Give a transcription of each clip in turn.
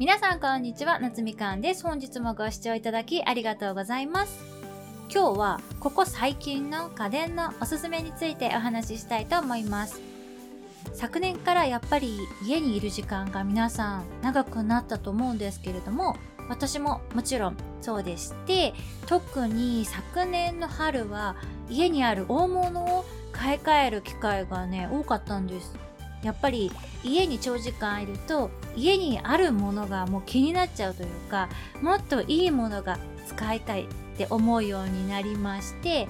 皆さんこんにちは、夏みかんです。本日もご視聴いただきありがとうございます。今日はここ最近の家電のおすすめについてお話ししたいと思います。昨年からやっぱり家にいる時間が皆さん長くなったと思うんですけれども、私ももちろんそうでして、特に昨年の春は家にある大物を買い替える機会がね、多かったんです。やっぱり家に長時間いると家にあるものがもう気になっちゃうというかもっといいものが使いたいって思うようになりまして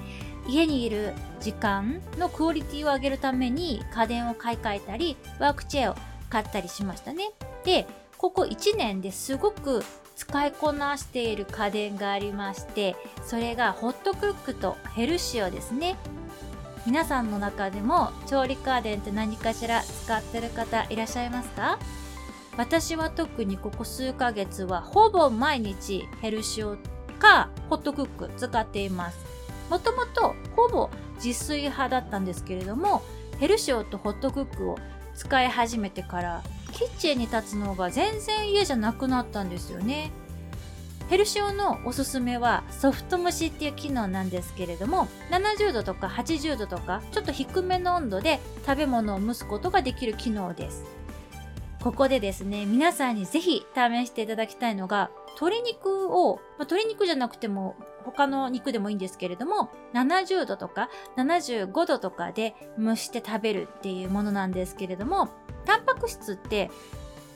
家にいる時間のクオリティを上げるために家電を買い替えたりワークチェアを買ったりしましたね。でここ1年ですごく使いこなしている家電がありましてそれがホットクックとヘルシオですね。皆さんの中でも調理家電って何かしら使ってる方いらっしゃいますか？私は特にここ数ヶ月はほぼ毎日ヘルシオかホットクック使っています。もともとほぼ自炊派だったんですけれどもヘルシオとホットクックを使い始めてからキッチンに立つのが全然嫌じゃなくなったんですよね。ヘルシオのおすすめはソフト蒸しっていう機能なんですけれども70度とか80度とかちょっと低めの温度で食べ物を蒸すことができる機能です。ここでですね皆さんにぜひ試していただきたいのが鶏肉を、まあ、鶏肉じゃなくても他の肉でもいいんですけれども70度とか75度とかで蒸して食べるっていうものなんですけれどもタンパク質って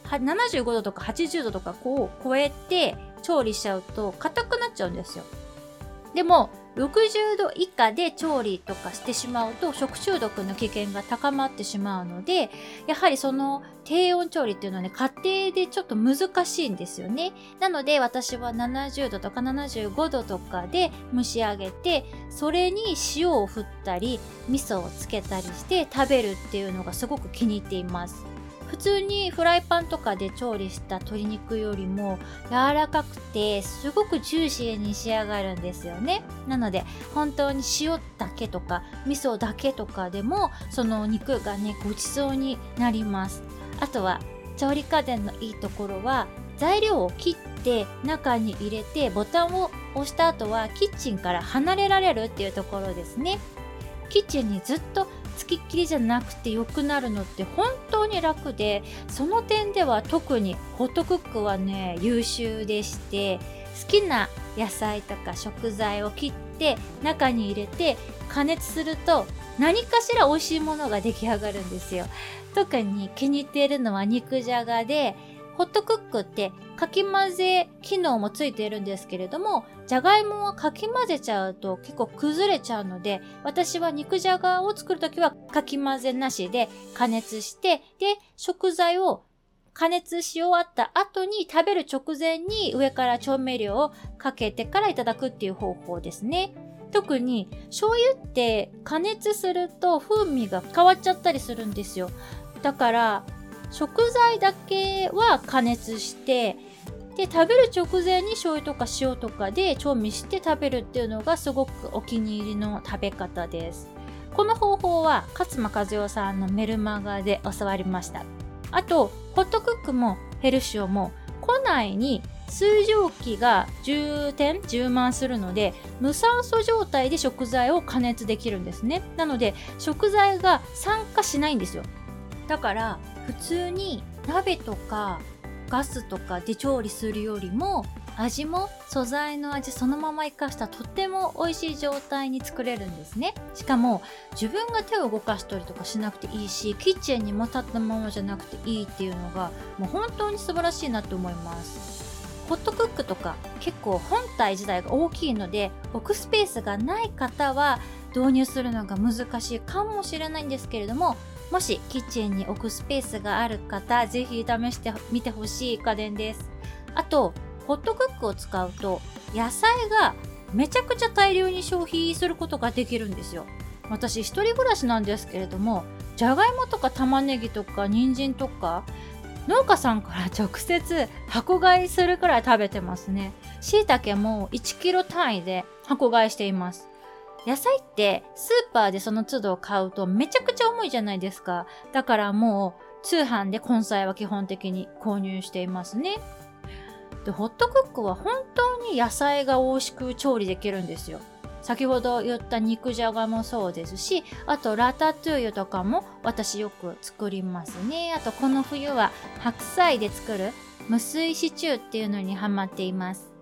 75度とか80度とかこう超えて調理しちゃうと硬くなっちゃうんですよ。でも60度以下で調理とかしてしまうと食中毒の危険が高まってしまうのでやはりその低温調理っていうのはね家庭でちょっと難しいんですよね。なので私は70度とか75度とかで蒸し上げてそれに塩を振ったり味噌をつけたりして食べるっていうのがすごく気に入っています。普通にフライパンとかで調理した鶏肉よりも柔らかくてすごくジューシーに仕上がるんですよね。なので本当に塩だけとか味噌だけとかでもその肉がねごちそうになります。あとは調理家電のいいところは材料を切って中に入れてボタンを押した後はキッチンから離れられるっていうところですね。キッチンにずっとつきっきりじゃなくて良くなるのって本当に楽でその点では特にホットクックはね優秀でして好きな野菜とか食材を切って中に入れて加熱すると何かしら美味しいものが出来上がるんですよ。特に気に入っているのは肉じゃがでホットクックってかき混ぜ機能もついているんですけれども、じゃがいもはかき混ぜちゃうと結構崩れちゃうので、私は肉じゃがを作るときはかき混ぜなしで加熱して、で、食材を加熱し終わった後に食べる直前に上から調味料をかけてからいただくっていう方法ですね。特に醤油って加熱すると風味が変わっちゃったりするんですよ。だから食材だけは加熱してで食べる直前に醤油とか塩とかで調味して食べるっていうのがすごくお気に入りの食べ方です。この方法は勝間和代さんのメルマガで教わりました。あとホットクックもヘルシオも庫内に水蒸気が充填充満するので無酸素状態で食材を加熱できるんですね。なので食材が酸化しないんですよ。だから普通に鍋とかガスとかで調理するよりも味も素材の味そのまま生かしたとっても美味しい状態に作れるんですね。しかも自分が手を動かしたりとかしなくていいしキッチンにも立ったままじゃなくていいっていうのがもう本当に素晴らしいなと思います。ホットクックとか結構本体自体が大きいので置くスペースがない方は導入するのが難しいかもしれないんですけれどももしキッチンに置くスペースがある方、ぜひ試してみてほしい家電です。あと、ホットクックを使うと野菜がめちゃくちゃ大量に消費することができるんですよ。私一人暮らしなんですけれども、じゃがいもとか玉ねぎとか人参とか農家さんから直接箱買いするくらい食べてますね。椎茸も1キロ単位で箱買いしています。野菜ってスーパーでその都度買うとめちゃくちゃ重いじゃないですか。だからもう通販で根菜は基本的に購入していますね。でホットクックは本当に野菜が美味しく調理できるんですよ先ほど言った肉じゃがもそうですしあとラタトゥーユとかも私よく作りますねあとこの冬は白菜で作る無水シチューっていうのにハマっています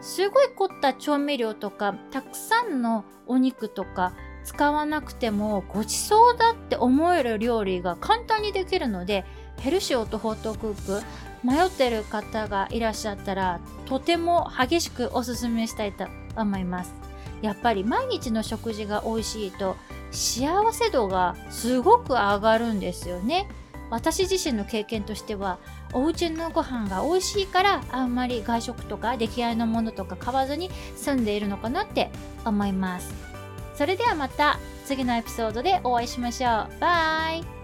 すごい凝った調味料とかたくさんのお肉とか使わなくてもごちそうだって思える料理が簡単にできるのでヘルシオとホットクック迷ってる方がいらっしゃったらとても激しくおすすめしたいと思います。やっぱり毎日の食事が美味しいと幸せ度がすごく上がるんですよね。私自身の経験としてはお家のご飯が美味しいからあんまり外食とか出来合いのものとか買わずに済んでいるのかなって思います。それではまた次のエピソードでお会いしましょう。バイ。